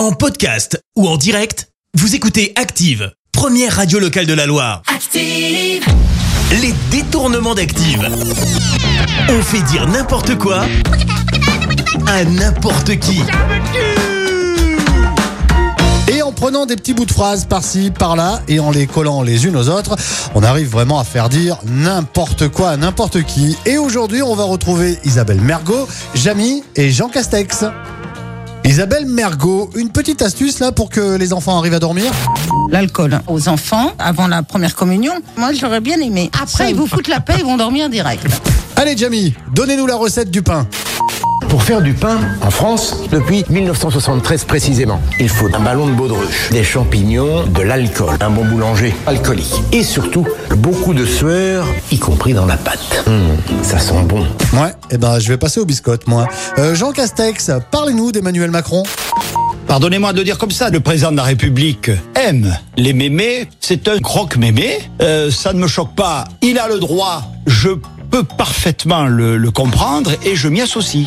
En podcast ou en direct, vous écoutez Active, première radio locale de la Loire. Active. Les détournements d'Active. On fait dire n'importe quoi à n'importe qui. Et en prenant des petits bouts de phrases par-ci, par-là, et en les collant les unes aux autres, on arrive vraiment à faire dire n'importe quoi à n'importe qui. Et aujourd'hui, on va retrouver Isabelle Mergot, Jamy et Jean Castex. Isabelle Mergot, une petite astuce là pour que les enfants arrivent à dormir l'alcool aux enfants avant la première communion. Moi, j'aurais bien aimé. Après, ils vous foutent la paix, ils vont dormir direct. Allez Jamy, donnez-nous la recette du pain. Pour faire du pain, en France, depuis 1973 précisément, il faut un ballon de baudruche, des champignons, de l'alcool, un bon boulanger alcoolique et surtout beaucoup de sueur, y compris dans la pâte. Hum, ça sent bon. Ouais, eh ben je vais passer aux biscottes moi. Euh, Jean Castex, parlez-nous d'Emmanuel Macron. Pardonnez-moi de le dire comme ça, le président de la République aime les mémés, c'est un croque-mémé, euh, ça ne me choque pas, il a le droit, je peux parfaitement le, le comprendre et je m'y associe.